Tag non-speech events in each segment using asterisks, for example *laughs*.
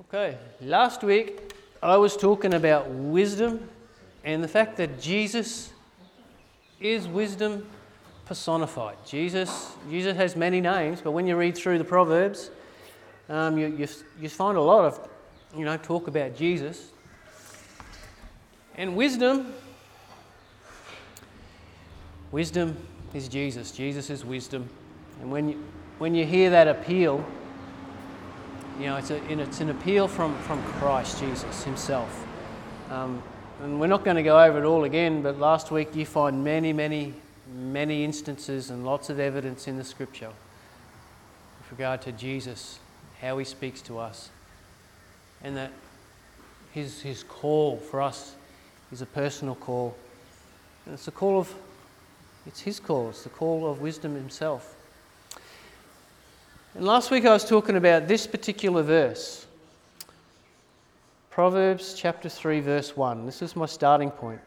Okay, last week I was talking about wisdom and the fact that Jesus is wisdom personified. Jesus, Jesus has many names, but when you read through the Proverbs, um, you, you, you find a lot of, you know, talk about Jesus. And wisdom, wisdom is Jesus. Jesus is wisdom. And when you, when you hear that appeal, you know, it's, a, it's an appeal from, from Christ Jesus himself. Um, and we're not going to go over it all again, but last week you find many, many, many instances and lots of evidence in the scripture with regard to Jesus, how he speaks to us, and that his, his call for us is a personal call. And it's a call of, it's his call, it's the call of wisdom himself. And last week I was talking about this particular verse Proverbs chapter 3, verse 1. This is my starting point.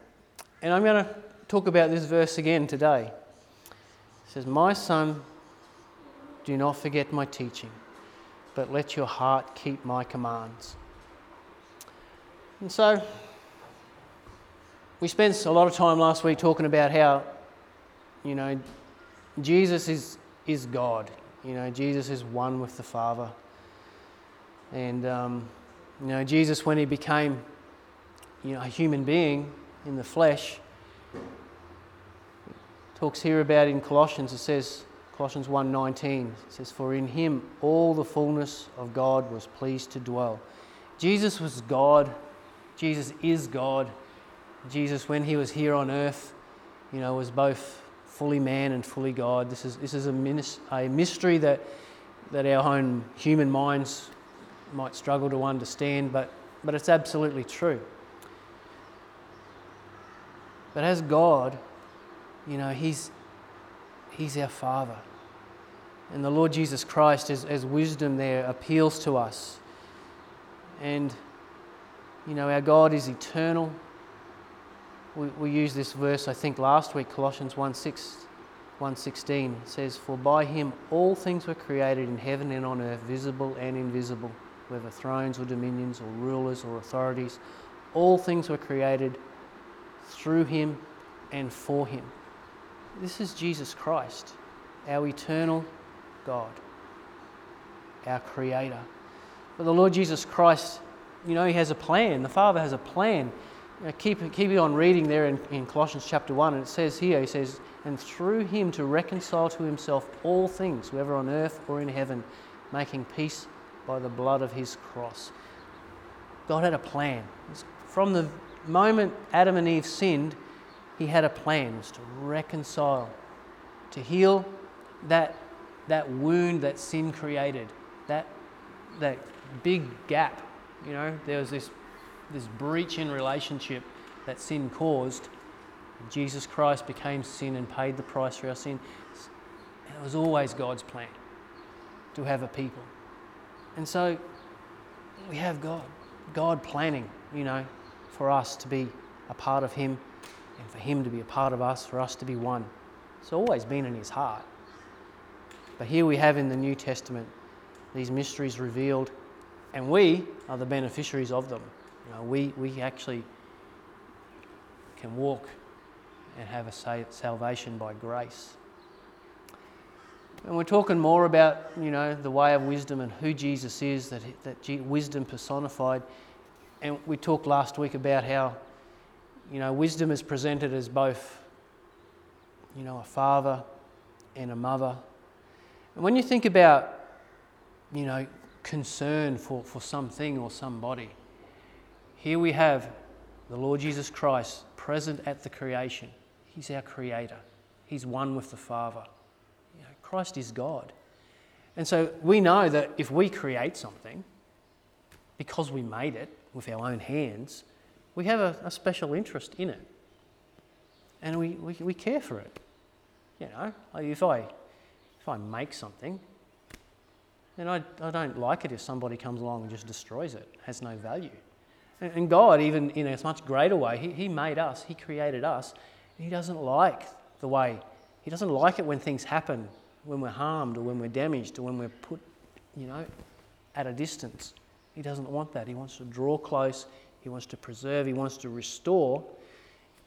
And I'm going to talk about this verse again today. It says, My son, do not forget my teaching, but let your heart keep my commands. And so, we spent a lot of time last week talking about how, you know, Jesus is, is God. You know, Jesus is one with the Father. And, um, you know, Jesus, when he became you know, a human being in the flesh, talks here about in Colossians, it says, Colossians 1.19, it says, For in him all the fullness of God was pleased to dwell. Jesus was God. Jesus is God. Jesus, when he was here on earth, you know, was both fully man and fully God. This is, this is a, minis- a mystery that, that our own human minds might struggle to understand, but, but it's absolutely true. But as God, you know, He's, he's our Father. And the Lord Jesus Christ, as, as wisdom there, appeals to us. And, you know, our God is eternal. We, we used this verse, I think, last week, Colossians 1 6, 116. Says, For by him all things were created in heaven and on earth, visible and invisible whether thrones or dominions or rulers or authorities. All things were created through him and for him. This is Jesus Christ, our eternal God, our Creator. But the Lord Jesus Christ, you know, He has a plan. The Father has a plan. Know, keep, keep on reading there in, in Colossians chapter 1, and it says here, He says, And through Him to reconcile to Himself all things, whether on earth or in heaven, making peace by the blood of his cross. God had a plan. From the moment Adam and Eve sinned, he had a plan was to reconcile, to heal that, that wound that sin created, that, that big gap. You know, there was this, this breach in relationship that sin caused. Jesus Christ became sin and paid the price for our sin. it was always God's plan to have a people. And so we have God, God planning, you know, for us to be a part of Him and for Him to be a part of us, for us to be one. It's always been in His heart. But here we have in the New Testament these mysteries revealed, and we are the beneficiaries of them. You know, we, we actually can walk and have a salvation by grace. And we're talking more about, you know, the way of wisdom and who Jesus is, that, that wisdom personified. And we talked last week about how, you know, wisdom is presented as both, you know, a father and a mother. And when you think about, you know, concern for, for something or somebody, here we have the Lord Jesus Christ present at the creation. He's our creator, He's one with the Father. Christ is God. And so we know that if we create something, because we made it with our own hands, we have a, a special interest in it. And we, we, we care for it. You know, if I, if I make something, then I, I don't like it if somebody comes along and just destroys it has no value. And, God, even in a much greater way, he, he made us, He created us, He doesn't like the way, He doesn't like it when things happen when we're harmed or when we're damaged or when we're put, you know, at a distance. He doesn't want that. He wants to draw close, He wants to preserve, He wants to restore.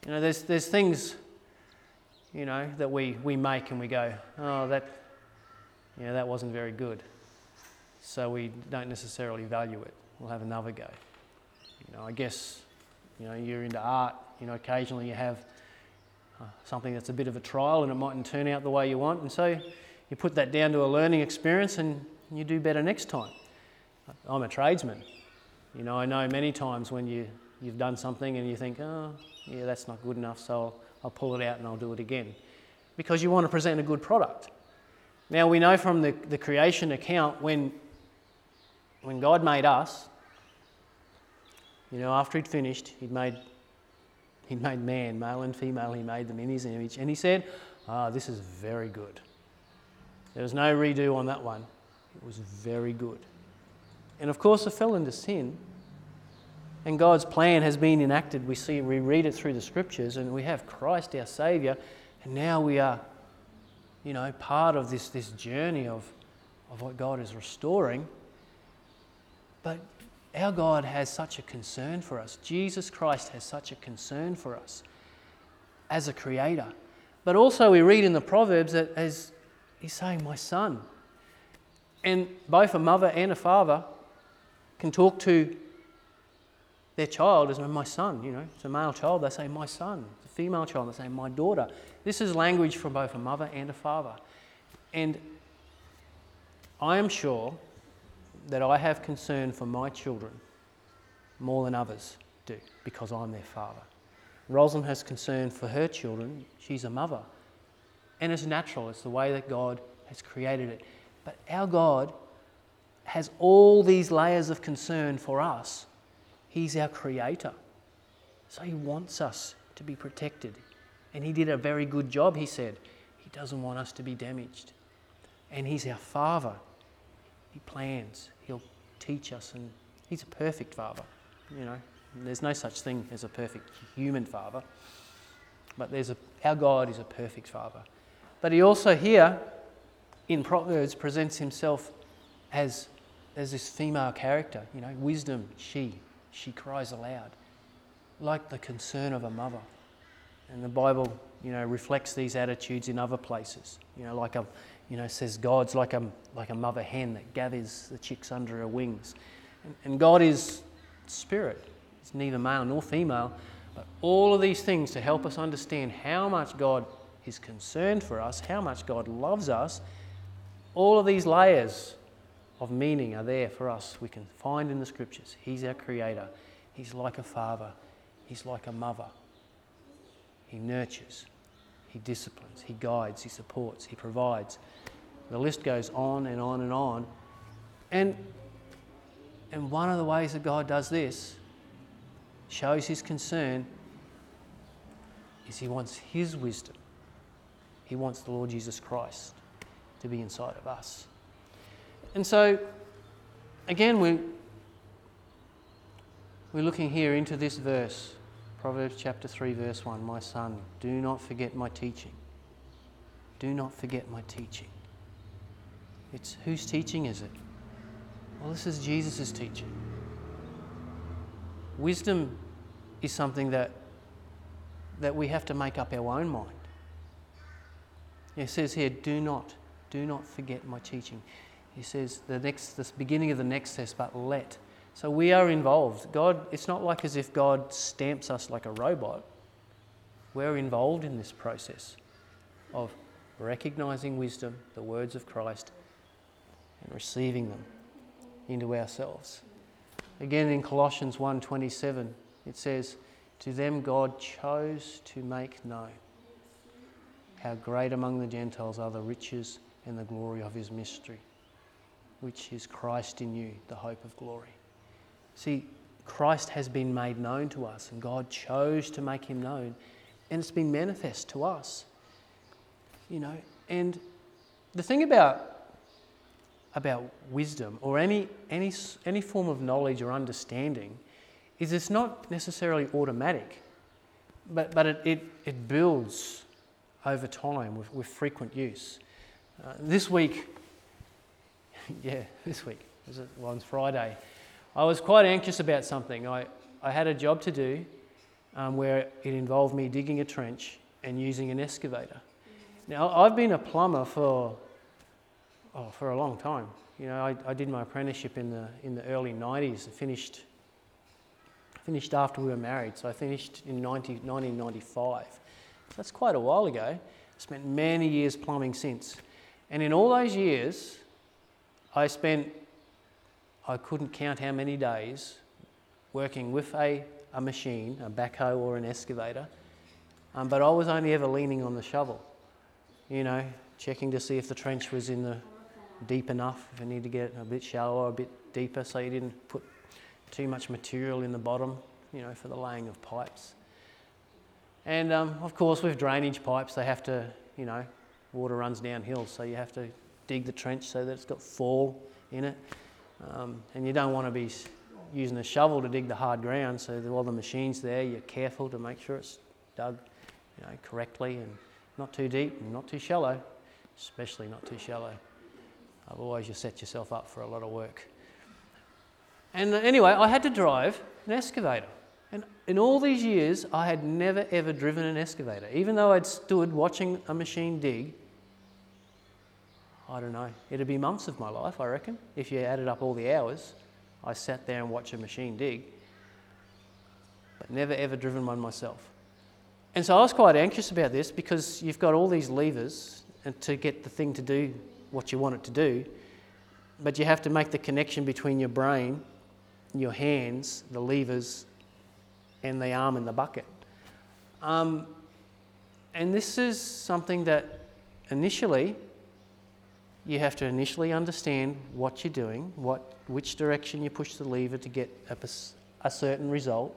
You know, there's, there's things, you know, that we, we make and we go, oh, that, you know, that wasn't very good. So we don't necessarily value it. We'll have another go. Know, I guess, you know, you're into art, you know, occasionally you have uh, something that's a bit of a trial and it mightn't turn out the way you want. And so you put that down to a learning experience and you do better next time. I'm a tradesman. You know, I know many times when you, you've done something and you think, oh, yeah, that's not good enough, so I'll, I'll pull it out and I'll do it again. Because you want to present a good product. Now, we know from the, the creation account when, when God made us, you know, after He'd finished, He'd made, he'd made man, male and female, He made them in His image. And He said, Ah, this is very good. There was no redo on that one. It was very good. And of course, it fell into sin. And God's plan has been enacted. We see, we read it through the scriptures, and we have Christ, our Saviour, and now we are, you know, part of this, this journey of, of what God is restoring. But our God has such a concern for us. Jesus Christ has such a concern for us as a creator. But also, we read in the Proverbs that as he's saying, My son. And both a mother and a father can talk to their child as my son, you know. It's a male child, they say my son. It's a female child, they say my daughter. This is language from both a mother and a father. And I am sure that I have concern for my children more than others do because I'm their father. Rosalind has concern for her children. She's a mother. And it's natural, it's the way that God has created it. But our God has all these layers of concern for us. He's our creator. So he wants us to be protected. And he did a very good job, he said. He doesn't want us to be damaged. And he's our father. He plans, he'll teach us, and he's a perfect father. You know, there's no such thing as a perfect human father, but there's a, our God is a perfect father. But he also here in Proverbs presents himself as there's this female character, you know, wisdom, she, she cries aloud, like the concern of a mother. And the Bible, you know, reflects these attitudes in other places. You know, like a, you know, says God's like a, like a mother hen that gathers the chicks under her wings. And, and God is spirit. It's neither male nor female. But all of these things to help us understand how much God is concerned for us, how much God loves us, all of these layers of meaning are there for us. We can find in the scriptures. He's our creator. He's like a father. He's like a mother. He nurtures. He disciplines. He guides. He supports. He provides. The list goes on and on and on. And, and one of the ways that God does this, shows his concern, is he wants his wisdom. He wants the Lord Jesus Christ to be inside of us. And so, again, we, we're looking here into this verse, Proverbs chapter 3, verse 1. My son, do not forget my teaching. Do not forget my teaching. It's whose teaching is it? Well, this is Jesus' teaching. Wisdom is something that, that we have to make up our own mind. It says here, do not, do not forget my teaching he says the next, the beginning of the next says, but let. So we are involved. God, it's not like as if God stamps us like a robot. We're involved in this process of recognizing wisdom, the words of Christ, and receiving them into ourselves. Again in Colossians 1:27 it says to them God chose to make known how great among the Gentiles are the riches and the glory of his mystery which is Christ in you, the hope of glory. See, Christ has been made known to us, and God chose to make him known, and it's been manifest to us. You know, and the thing about about wisdom or any, any, any form of knowledge or understanding is it's not necessarily automatic, but, but it, it, it builds over time with, with frequent use. Uh, this week, *laughs* yeah, this week, was it, well, Friday, I was quite anxious about something. I, I had a job to do um, where it involved me digging a trench and using an excavator. Now, I've been a plumber for, oh, for a long time. You know, I, I did my apprenticeship in the, in the early 90s. I finished, finished after we were married, so I finished in 90, 1995. So that's quite a while ago. Spent many years plumbing since. And in all those years, I spent, I couldn't count how many days working with a, a machine, a backhoe or an excavator, um, but I was only ever leaning on the shovel, you know, checking to see if the trench was in the deep enough, if I need to get a bit shallower, a bit deeper, so you didn't put too much material in the bottom, you know, for the laying of pipes. And um, of course, with drainage pipes, they have to, you know, water runs downhill, so you have to dig the trench so that it's got fall in it. Um, and you don't want to be using a shovel to dig the hard ground, so while the machine's there, you're careful to make sure it's dug you know, correctly and not too deep and not too shallow, especially not too shallow. Otherwise, you set yourself up for a lot of work. And uh, anyway, I had to drive an excavator. And in all these years, I had never ever driven an excavator. Even though I'd stood watching a machine dig, I don't know, it'd be months of my life, I reckon, if you added up all the hours. I sat there and watched a machine dig, but never ever driven one myself. And so I was quite anxious about this because you've got all these levers to get the thing to do what you want it to do, but you have to make the connection between your brain, your hands, the levers, and the arm in the bucket. Um, and this is something that initially you have to initially understand what you're doing, what, which direction you push the lever to get a, a certain result.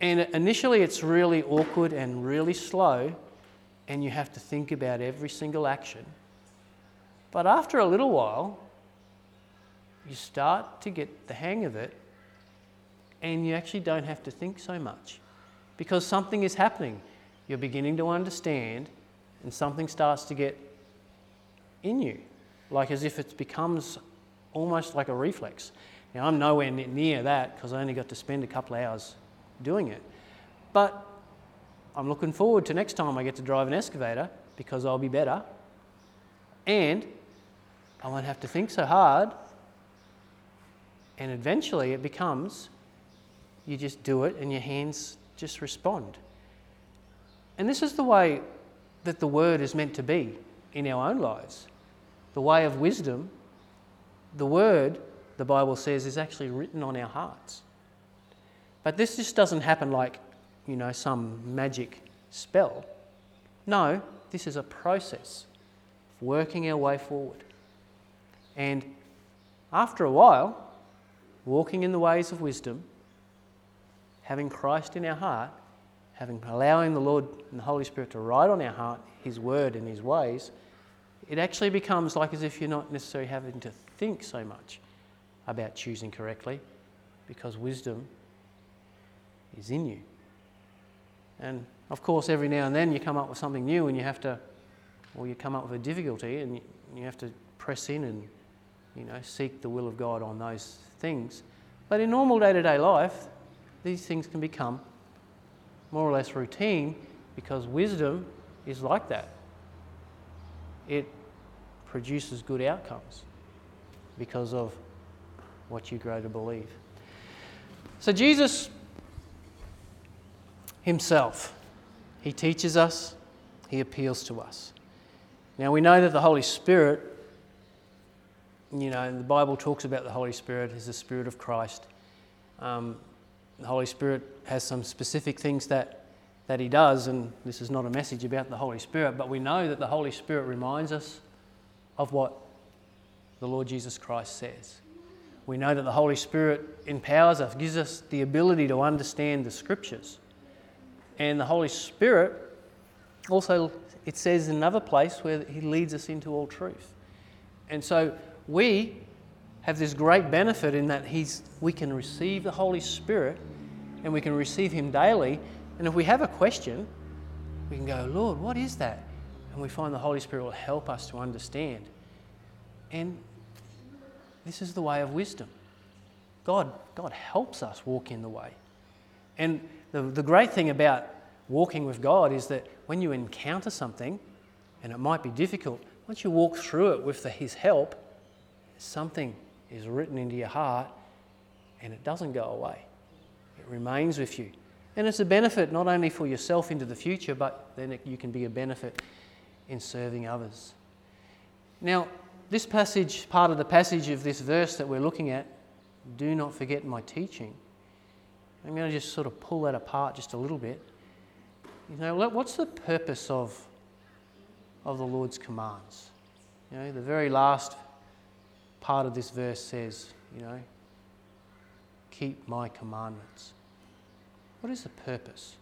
And initially, it's really awkward and really slow, and you have to think about every single action. But after a little while, you start to get the hang of it, and you actually don't have to think so much because something is happening. You're beginning to understand, and something starts to get in you, like as if it becomes almost like a reflex. Now, I'm nowhere near that because I only got to spend a couple of hours doing it. But I'm looking forward to next time I get to drive an excavator because I'll be better. And I won't have to think so hard. And eventually it becomes you just do it and your hands just respond. And this is the way that the word is meant to be in our own lives. The way of wisdom, the word, the Bible says, is actually written on our hearts. But this just doesn't happen like, you know, some magic spell. No, this is a process of working our way forward. And after a while, walking in the ways of wisdom, having Christ in our heart, having allowing the Lord and the Holy Spirit to write on our heart His word and His ways, it actually becomes like as if you're not necessarily having to think so much about choosing correctly because wisdom is in you. And of course, every now and then you come up with something new and you have to, or you come up with a difficulty and you, have to press in and you know, seek the will of God on those things. But in normal day to day life, these things can become more or less routine because wisdom is like that. It produces good outcomes because of what you grow to believe. So, Jesus himself, he teaches us, he appeals to us. Now, we know that the Holy Spirit you know, the Bible talks about the Holy Spirit as the Spirit of Christ. Um, the Holy Spirit has some specific things that, that He does, and this is not a message about the Holy Spirit, but we know that the Holy Spirit reminds us of what the Lord Jesus Christ says. We know that the Holy Spirit empowers us, gives us the ability to understand the Scriptures. And the Holy Spirit also, it says in another place where He leads us into all truth. And so we have this great benefit in that he's, we can receive the Holy Spirit and we can receive Him daily. And if we have a question, we can go, Lord, what is that? And we find the Holy Spirit will help us to understand. And this is the way of wisdom. God, God helps us walk in the way. And the, the great thing about walking with God is that when you encounter something, and it might be difficult, once you walk through it with the, His help, something is written into your heart and it doesn't go away. It remains with you. And it's a benefit not only for yourself into the future, but then it, you can be a benefit in serving others. Now, this passage, part of the passage of this verse that we're looking at, do not forget my teaching. I'm going to just sort of pull that apart just a little bit. You know, what's the purpose of, of the Lord's commands? You know, the very last part of this verse says, you know, keep my commandments. What is the purpose?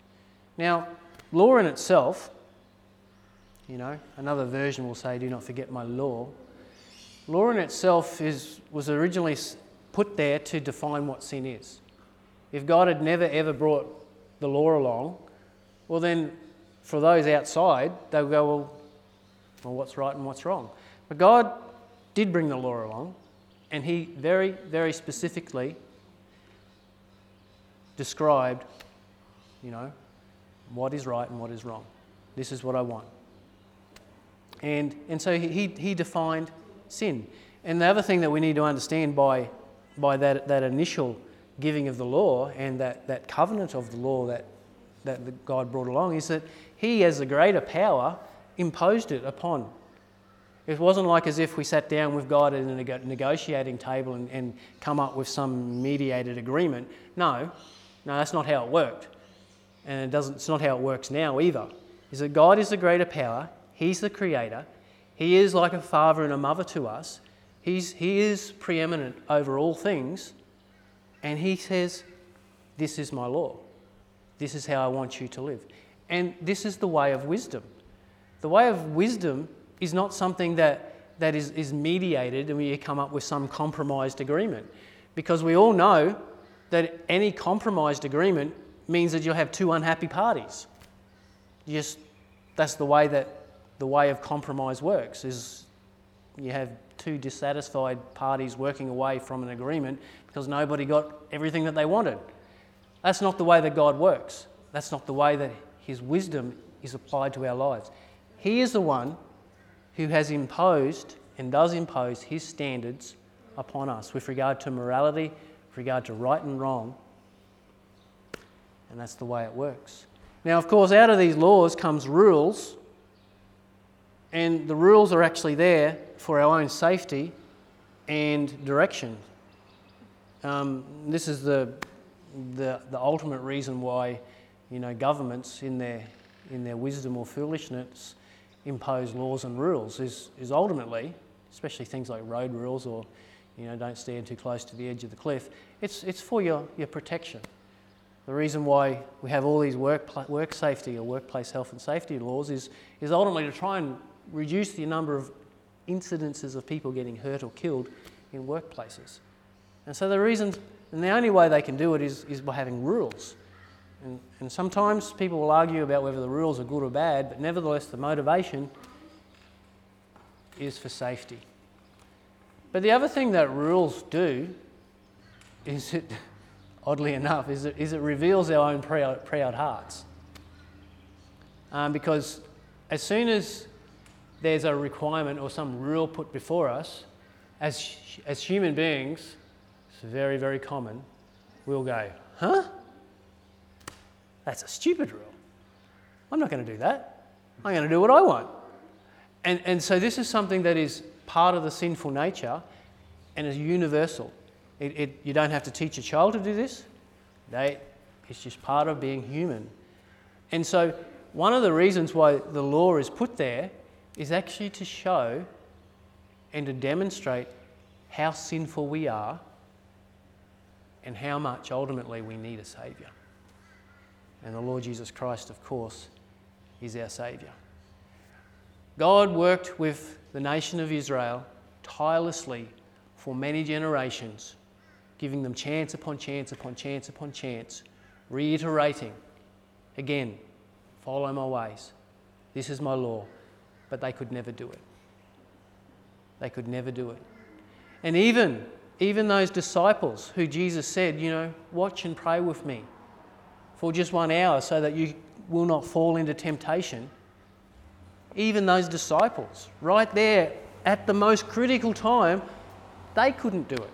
Now, law in itself, you know, another version will say, do not forget my law. Law in itself is, was originally put there to define what sin is. If God had never ever brought the law along, well, then for those outside, they would go, well, well, what's right and what's wrong? But God did bring the law along, and He very, very specifically described, you know, what is right and what is wrong. This is what I want. And, and so he, he defined sin. And the other thing that we need to understand by, by that, that initial giving of the law and that, that covenant of the law that, that God brought along is that he, as the greater power, imposed it upon. It wasn't like as if we sat down with God at a negotiating table and, and come up with some mediated agreement. No, no, that's not how it worked. And it doesn't, it's not how it works now either. Is that God is the greater power, He's the creator, He is like a father and a mother to us, He's, He is preeminent over all things, and He says, This is my law. This is how I want you to live. And this is the way of wisdom. The way of wisdom is not something that, that is, is mediated and we come up with some compromised agreement. Because we all know that any compromised agreement means that you'll have two unhappy parties. just, that's the way that the way of compromise works is you have two dissatisfied parties working away from an agreement because nobody got everything that they wanted. That's not the way that God works. That's not the way that His wisdom is applied to our lives. He is the one who has imposed and does impose His standards upon us with regard to morality, with regard to right and wrong. And that's the way it works. Now, of course, out of these laws comes rules, and the rules are actually there for our own safety and direction. Um, this is the, the, the ultimate reason why you know, governments, in their, in their wisdom or foolishness, impose laws and rules, is, is ultimately, especially things like road rules or you know, don't stand too close to the edge of the cliff, it's, it's for your, your protection. The reason why we have all these work, work safety or workplace health and safety laws is, is ultimately to try and reduce the number of incidences of people getting hurt or killed in workplaces. And so the reason, and the only way they can do it is, is by having rules. And, and sometimes people will argue about whether the rules are good or bad, but nevertheless, the motivation is for safety. But the other thing that rules do is it, oddly enough, is it, is it reveals our own proud, proud hearts. Um, because as soon as there's a requirement or some rule put before us, as, as human beings, it's very, very common, we'll go, huh? That's a stupid rule. I'm not going to do that. I'm going to do what I want. And, and so this is something that is part of the sinful nature and is universal. It, it, you don't have to teach a child to do this. They, it's just part of being human. And so one of the reasons why the law is put there is actually to show and to demonstrate how sinful we are and how much ultimately we need a Saviour. And the Lord Jesus Christ, of course, is our Saviour. God worked with the nation of Israel tirelessly for many generations, giving them chance upon chance upon chance upon chance, reiterating again, follow my ways. This is my law but they could never do it. They could never do it. And even even those disciples who Jesus said, you know, watch and pray with me for just one hour so that you will not fall into temptation. Even those disciples, right there at the most critical time, they couldn't do it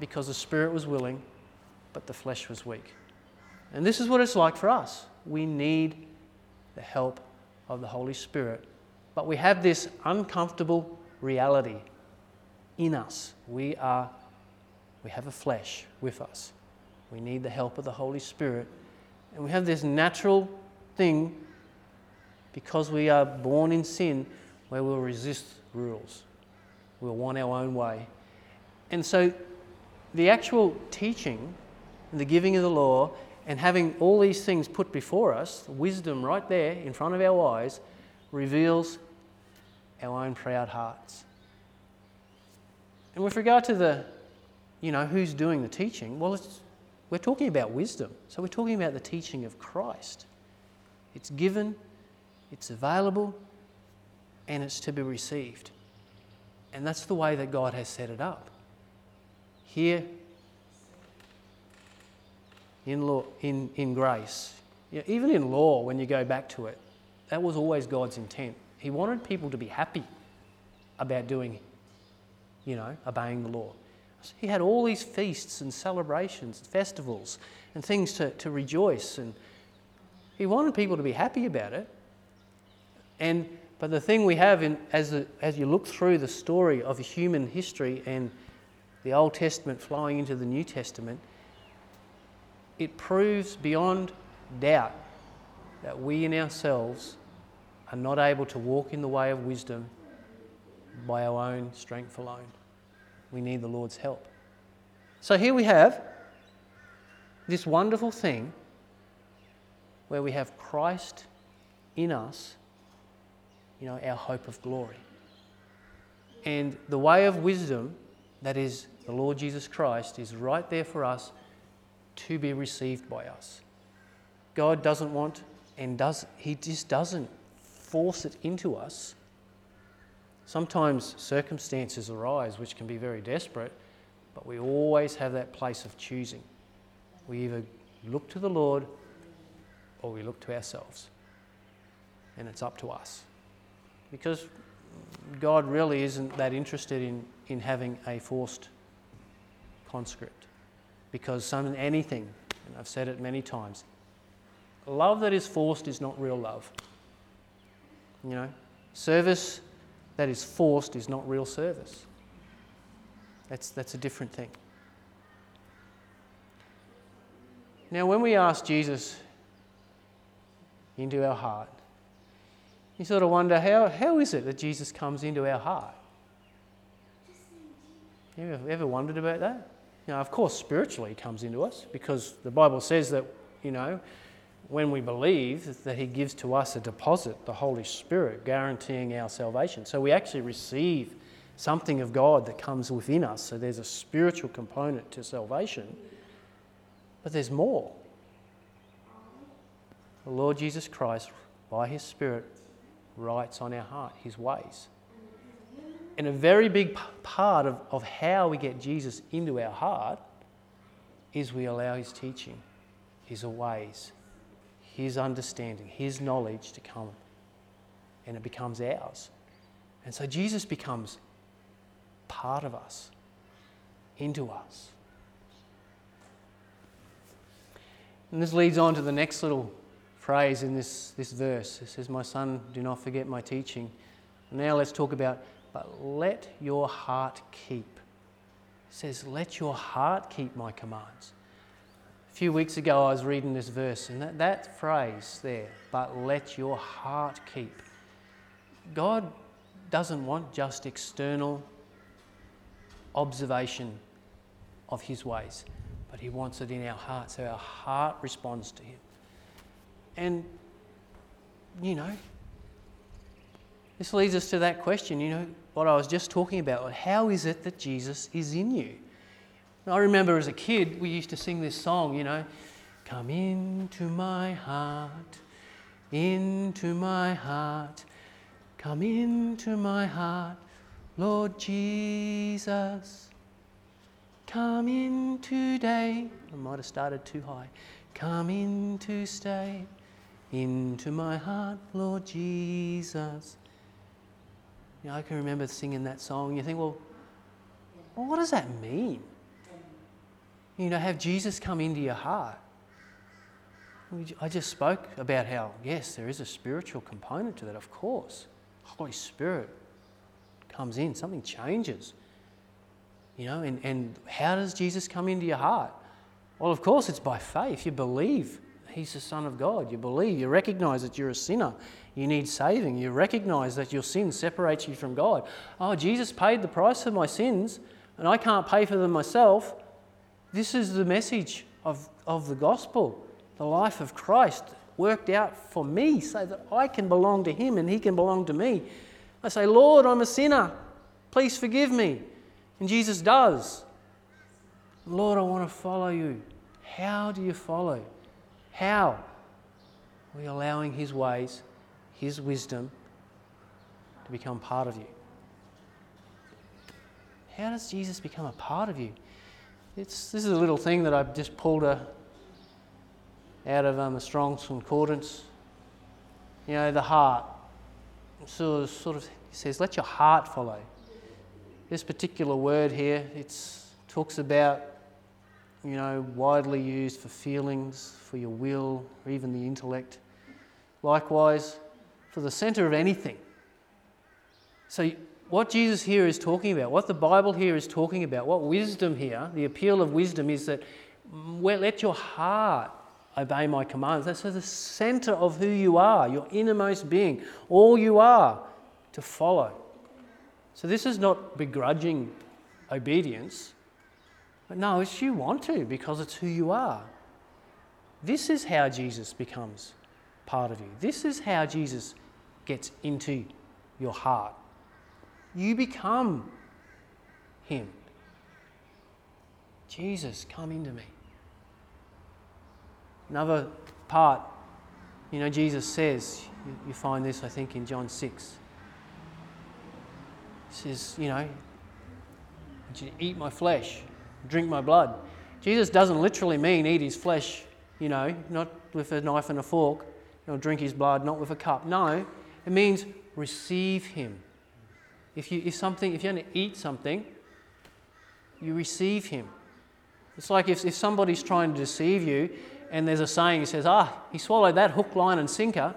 because the spirit was willing, but the flesh was weak. And this is what it's like for us. We need the help of the Holy Spirit. But we have this uncomfortable reality in us. We are we have a flesh with us. We need the help of the Holy Spirit. And we have this natural thing because we are born in sin where we'll resist rules. We'll want our own way. And so the actual teaching and the giving of the law and having all these things put before us, wisdom right there in front of our eyes, reveals our own proud hearts. And with regard to the, you know, who's doing the teaching, well, we're talking about wisdom. So we're talking about the teaching of Christ. It's given, it's available, and it's to be received. And that's the way that God has set it up. Here, in, law, in, in grace. You know, even in law, when you go back to it, that was always God's intent. He wanted people to be happy about doing, you know, obeying the law. He had all these feasts and celebrations, festivals, and things to, to rejoice. And he wanted people to be happy about it. And, but the thing we have, in, as, as you look through the story of human history and the Old Testament flowing into the New Testament, it proves beyond doubt that we in ourselves are not able to walk in the way of wisdom by our own strength alone. We need the Lord's help. So here we have this wonderful thing where we have Christ in us, you know, our hope of glory. And the way of wisdom, that is the Lord Jesus Christ, is right there for us to be received by us. God doesn't want and does he just doesn't force it into us. Sometimes circumstances arise which can be very desperate, but we always have that place of choosing. We either look to the Lord or we look to ourselves. And it's up to us. Because God really isn't that interested in, in having a forced conscript because some anything, and I've said it many times, love that is forced is not real love. You know, service that is forced is not real service. That's, that's a different thing. Now, when we ask Jesus into our heart, you sort of wonder how, how is it that Jesus comes into our heart? Have you ever, ever wondered about that? Now, of course, spiritually he comes into us because the Bible says that, you know, when we believe that He gives to us a deposit, the Holy Spirit, guaranteeing our salvation. So we actually receive something of God that comes within us. So there's a spiritual component to salvation. But there's more. The Lord Jesus Christ, by His Spirit, writes on our heart His ways. And a very big part of, of how we get Jesus into our heart is we allow his teaching, his ways, his understanding, his knowledge to come. And it becomes ours. And so Jesus becomes part of us, into us. And this leads on to the next little phrase in this, this verse. It says, My son, do not forget my teaching. now let's talk about but let your heart keep. It says, Let your heart keep my commands. Few weeks ago, I was reading this verse, and that, that phrase there, but let your heart keep. God doesn't want just external observation of His ways, but He wants it in our heart, so our heart responds to Him. And, you know, this leads us to that question, you know, what I was just talking about. How is it that Jesus is in you? And I remember as a kid, we used to sing this song, you know, Come into my heart, into my heart, come into my heart, Lord Jesus. Come in today. I might have started too high. Come in to stay into my heart, Lord Jesus. You know, I can remember singing that song. You think, well, well, what does that mean? You know, have Jesus come into your heart. I just spoke about how, yes, there is a spiritual component to that, of course. Holy Spirit comes in, something changes. You know, and, and how does Jesus come into your heart? Well, of course, it's by faith. You believe He's the Son of God. You believe, you recognize that you're a sinner. You need saving. You recognize that your sin separates you from God. Oh, Jesus paid the price for my sins, and I can't pay for them myself. This is the message of, of the gospel the life of Christ worked out for me so that I can belong to Him and He can belong to me. I say, Lord, I'm a sinner. Please forgive me. And Jesus does. Lord, I want to follow you. How do you follow? How? Are we allowing His ways, His wisdom to become part of you? How does Jesus become a part of you? It's, this is a little thing that I've just pulled a, out of um, a Strong's Concordance. You know, the heart. So sort of says, let your heart follow. This particular word here, it talks about, you know, widely used for feelings, for your will, or even the intellect. Likewise, for the center of anything. So, what Jesus here is talking about, what the Bible here is talking about, what wisdom here, the appeal of wisdom is that mm, well, let your heart obey my commands. That's the center of who you are, your innermost being, all you are to follow. So this is not begrudging obedience, but no, it's you want to because it's who you are. This is how Jesus becomes part of you. This is how Jesus gets into your heart. You become Him. Jesus, come into me. Another part, you know, Jesus says, you, find this, I think, in John 6. He says, you know, eat my flesh, drink my blood. Jesus doesn't literally mean eat his flesh, you know, not with a knife and a fork, or drink his blood, not with a cup. No, it means receive him. If, you, if, something, if you're going to eat something, you receive him. It's like if, if somebody's trying to deceive you and there's a saying that says, ah, he swallowed that hook, line, and sinker.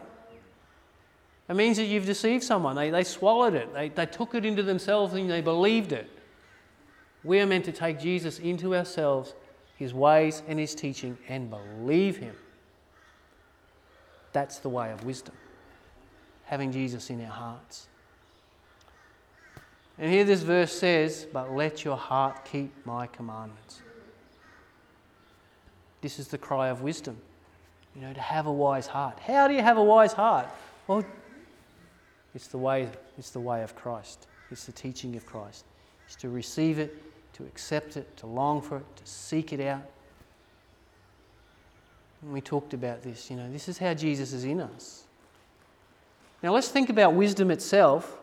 It means that you've deceived someone. They, they swallowed it, they, they took it into themselves and they believed it. We are meant to take Jesus into ourselves, his ways and his teaching, and believe him. That's the way of wisdom, having Jesus in our hearts. And here this verse says, But let your heart keep my commandments. This is the cry of wisdom, you know, to have a wise heart. How do you have a wise heart? Well, it's the way, it's the way of Christ. It's the teaching of Christ. It's to receive it, to accept it, to long for it, to seek it out. And we talked about this, you know, this is how Jesus is in us. Now let's think about wisdom itself.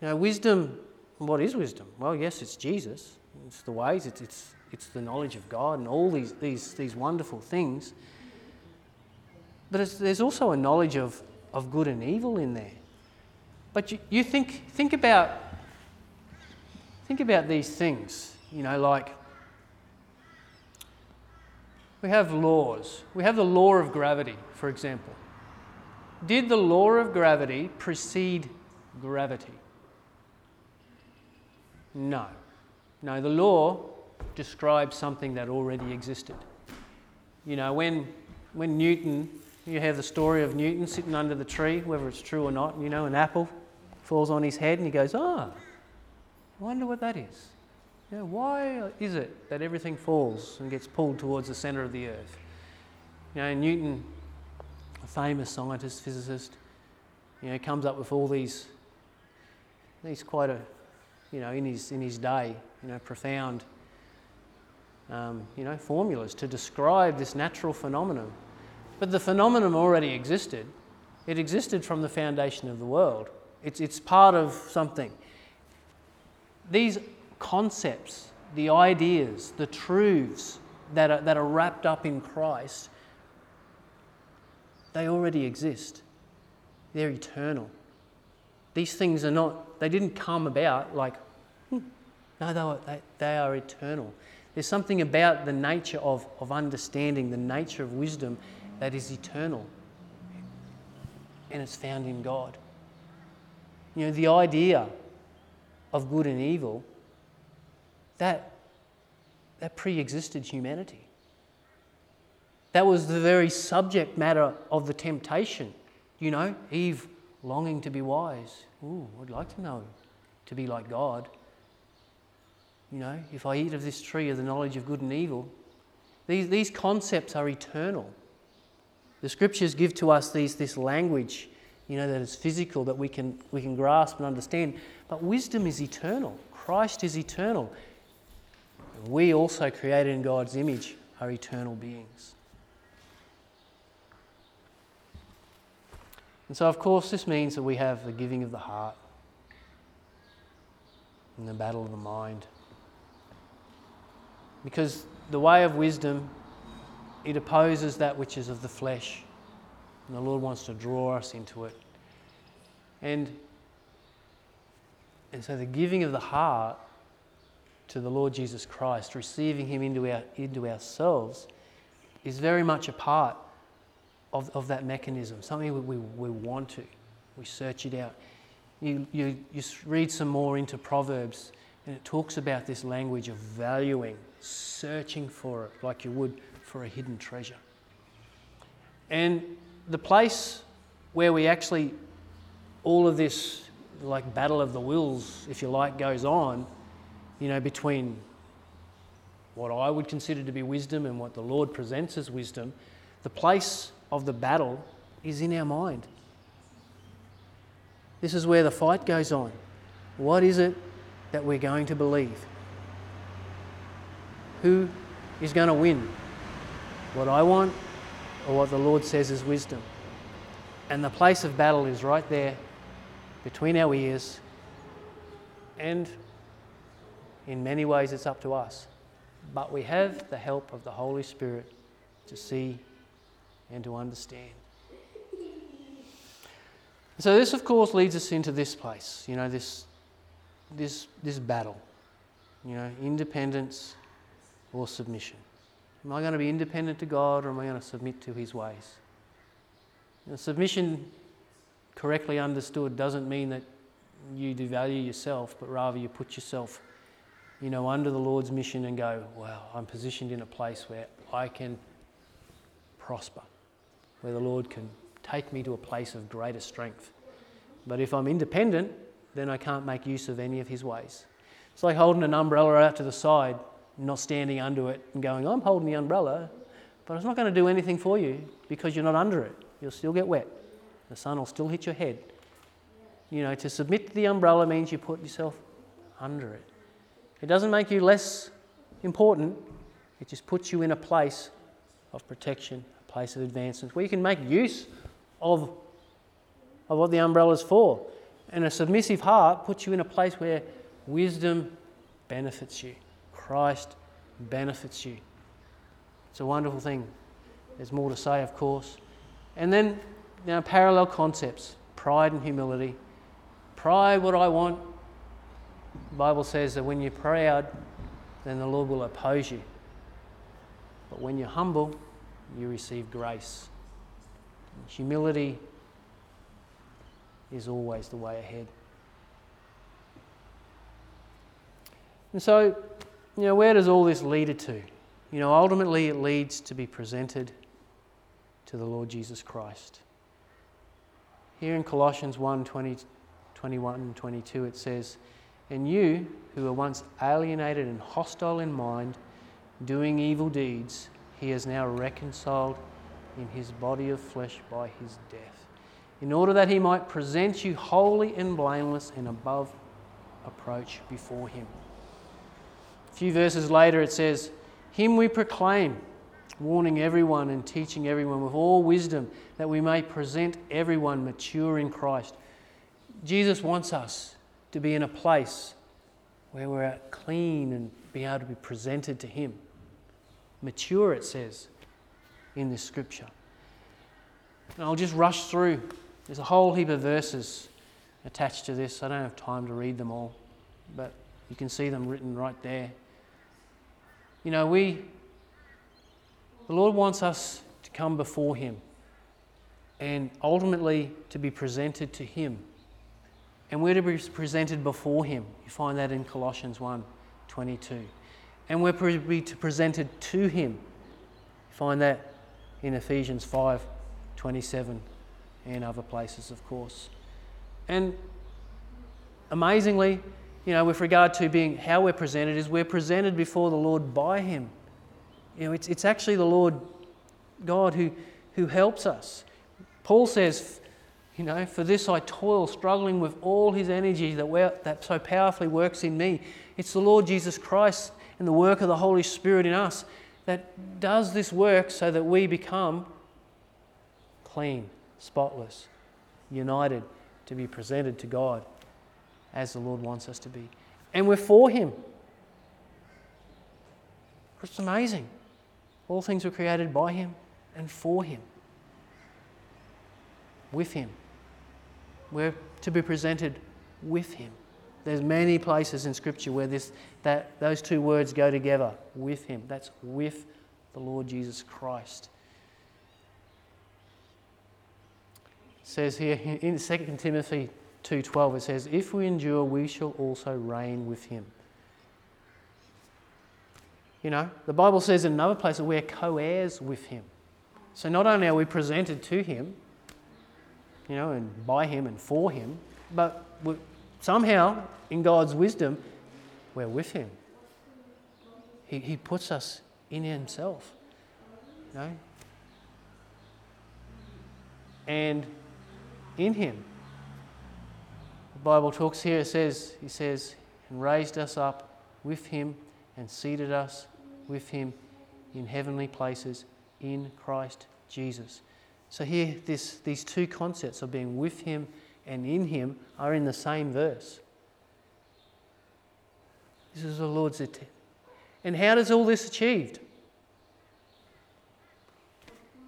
You know, wisdom, what is wisdom? Well, yes, it's Jesus. It's the ways, it's, it's it's the knowledge of God and all these, these, these wonderful things. But there's also a knowledge of, of good and evil in there. But you, you think, think, about, think about these things, you know, like we have laws. We have the law of gravity, for example. Did the law of gravity precede gravity? No. No, the law describes something that already existed. You know, when, when Newton, you have the story of Newton sitting under the tree, whether it's true or not, you know, an apple falls on his head and he goes, ah, I wonder what that is. You know, why is it that everything falls and gets pulled towards the centre of the earth? You know, Newton, a famous scientist, physicist, you know, comes up with all these, he's quite a, you know, in his, in his day, you know, profound um, you know, formulas to describe this natural phenomenon. But the phenomenon already existed. It existed from the foundation of the world. It's, it's part of something. These concepts the ideas, the truths that are, that are wrapped up in Christ, they already exist. They're eternal. These things are not, they didn't come about like, hmm. no, they are, they, they are eternal. There's something about the nature of, of understanding, the nature of wisdom that is eternal. And it's found in God. You know, the idea of good and evil, that, that pre existed humanity. That was the very subject matter of the temptation. You know, Eve longing to be wise. Ooh, I'd like to know, to be like God. You know, if I eat of this tree of the knowledge of good and evil, these, these concepts are eternal. The scriptures give to us these, this language, you know, that is physical, that we can, we can grasp and understand. But wisdom is eternal. Christ is eternal. We also, created in God's image, are eternal beings. And so, of course, this means that we have the giving of the heart and the battle of the mind. Because the way of wisdom, it opposes that which is of the flesh. And the Lord wants to draw us into it. And, and so the giving of the heart to the Lord Jesus Christ, receiving Him into, our, into ourselves, is very much a part of, of that mechanism, something we, we want to. We search it out. You, you, you read some more into Proverbs, and it talks about this language of valuing, searching for it like you would for a hidden treasure. And the place where we actually, all of this like battle of the wills, if you like, goes on, you know, between what I would consider to be wisdom and what the Lord presents as wisdom, the place of the battle is in our mind. This is where the fight goes on. What is it that we're going to believe? Who is going to win? What I want or what the Lord says is wisdom? And the place of battle is right there between our ears, and in many ways it's up to us. But we have the help of the Holy Spirit to see and to understand. So, this, of course, leads us into this place, you know, this, this, this battle, you know, independence or submission. Am I going to be independent to God or am I going to submit to His ways? You know, submission, correctly understood, doesn't mean that you devalue yourself, but rather you put yourself, you know, under the Lord's mission and go, wow, I'm positioned in a place where I can prosper where the Lord can take me to a place of greater strength. But if I'm independent, then I can't make use of any of His ways. It's like holding an umbrella out to the side, not standing under it and going, I'm holding the umbrella, but it's not going to do anything for you because you're not under it. You'll still get wet. The sun will still hit your head. You know, to submit to the umbrella means you put yourself under it. It doesn't make you less important, it just puts you in a place of protection place of advancement where you can make use of, of what the umbrella is for. And a submissive heart puts you in a place where wisdom benefits you, Christ benefits you. It's a wonderful thing. There's more to say, of course. And then, you know, parallel concepts pride and humility. Pride, what I want. The Bible says that when you're proud, then the Lord will oppose you. But when you're humble, you receive grace. Humility is always the way ahead. And so, you know, where does all this lead it to? You know, ultimately it leads to be presented to the Lord Jesus Christ. Here in Colossians 1 20, 21 and 22, it says, And you who were once alienated and hostile in mind, doing evil deeds, he is now reconciled in his body of flesh by his death, in order that he might present you holy and blameless and above approach before him. A few verses later, it says, Him we proclaim, warning everyone and teaching everyone with all wisdom, that we may present everyone mature in Christ. Jesus wants us to be in a place where we're clean and be able to be presented to Him. Mature, it says in this scripture. And I'll just rush through. There's a whole heap of verses attached to this. I don't have time to read them all, but you can see them written right there. You know, we, the Lord wants us to come before Him and ultimately to be presented to Him. And we're to be presented before Him. You find that in Colossians 1 22. And we're to be presented to Him. Find that in Ephesians 5 27 and other places, of course. And amazingly, you know, with regard to being how we're presented, is we're presented before the Lord by Him. You know, it's, it's actually the Lord God who, who helps us. Paul says, you know, for this I toil, struggling with all his energy that, that so powerfully works in me. It's the Lord Jesus Christ and the work of the Holy Spirit in us that does this work so that we become clean, spotless, united to be presented to God as the Lord wants us to be. And we're for Him. It's amazing. All things were created by Him and for Him. With Him. We're to be presented with Him. There's many places in Scripture where this, that, those two words go together with Him. That's with the Lord Jesus Christ. It says here in 2 Timothy 2:12 it says if we endure we shall also reign with him. You know, the Bible says in another place that we're co-heirs with him. So not only are we presented to him, you know, and by him and for him, but somehow in God's wisdom we're with him. He, he puts us in himself. You know? And in him. The Bible talks here, it says, he says, and raised us up with him and seated us with him in heavenly places in Christ Jesus. So here, this, these two concepts of being with him and in him are in the same verse. This is the Lord's intent. And how does all this achieved?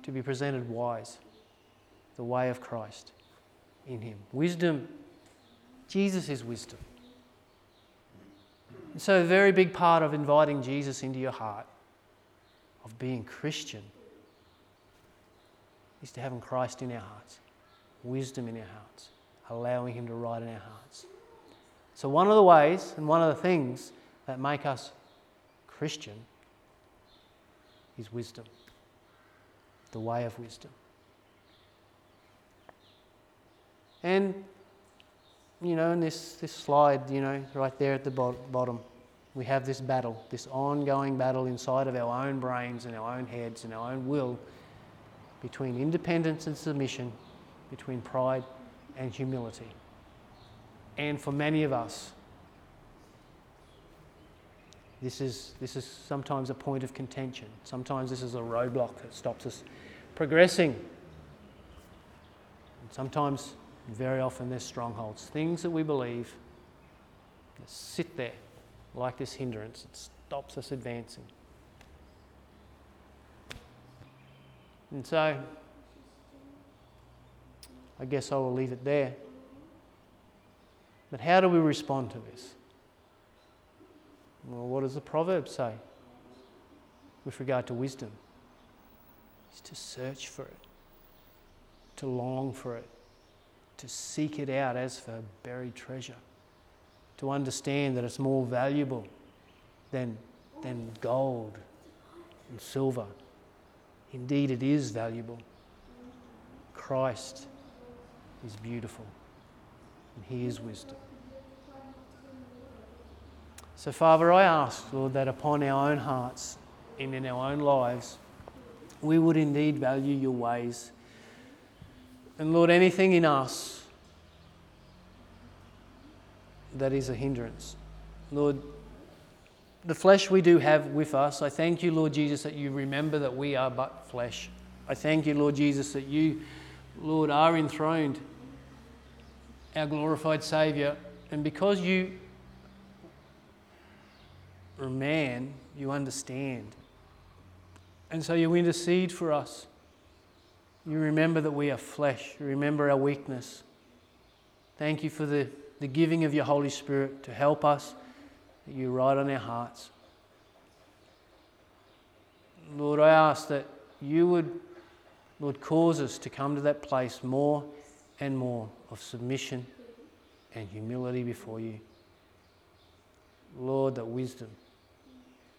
To be presented wise, the way of Christ in him. Wisdom, Jesus is wisdom. And so, a very big part of inviting Jesus into your heart, of being Christian, is to having Christ in our hearts, wisdom in our hearts, allowing Him to write in our hearts. So, one of the ways and one of the things that make us Christian is wisdom, the way of wisdom. And, you know, in this, this slide, you know, right there at the bottom, we have this battle, this ongoing battle inside of our own brains and our own heads and our own will between independence and submission, between pride and humility. And for many of us, this is, this is sometimes a point of contention. Sometimes this is a roadblock that stops us progressing. And sometimes very often they're strongholds, things that we believe that sit there like this hindrance. It stops us advancing. And so, I guess I will leave it there. But how do we respond to this? Well, what does the proverb say with regard to wisdom? Is to search for it, to long for it, to seek it out as for buried treasure, to understand that it's more valuable than, than gold and silver. Indeed, it is valuable. Christ is beautiful, and He is wisdom. So, Father, I ask, Lord, that upon our own hearts and in our own lives, we would indeed value your ways and Lord, anything in us that is a hindrance, Lord, the flesh we do have with us, I thank you, Lord Jesus, that you remember that we are but flesh. I thank you, Lord Jesus, that you, Lord, are enthroned, our glorified Saviour. And because you, or man, you understand. And so you intercede for us. You remember that we are flesh, you remember our weakness. Thank you for the, the giving of your Holy Spirit to help us, that you write on our hearts. Lord, I ask that you would, Lord, cause us to come to that place more and more of submission and humility before you. Lord, that wisdom,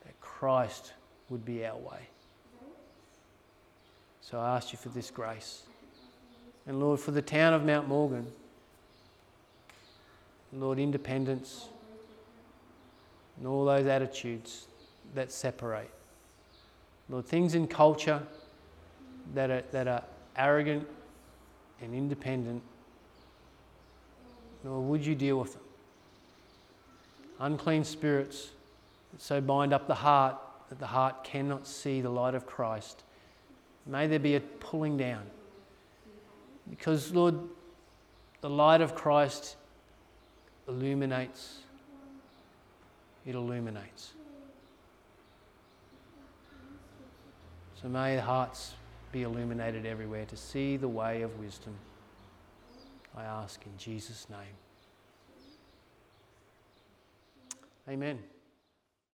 that Christ would be our way. So I ask you for this grace. And Lord, for the town of Mount Morgan, Lord, independence and all those attitudes that separate. Lord, things in culture that are, that are arrogant and independent, nor would you deal with them? Unclean spirits that so bind up the heart that the heart cannot see the light of Christ. May there be a pulling down. Because, Lord, the light of Christ illuminates, it illuminates. So may the hearts be illuminated everywhere to see the way of wisdom. I ask in Jesus' name. Amen.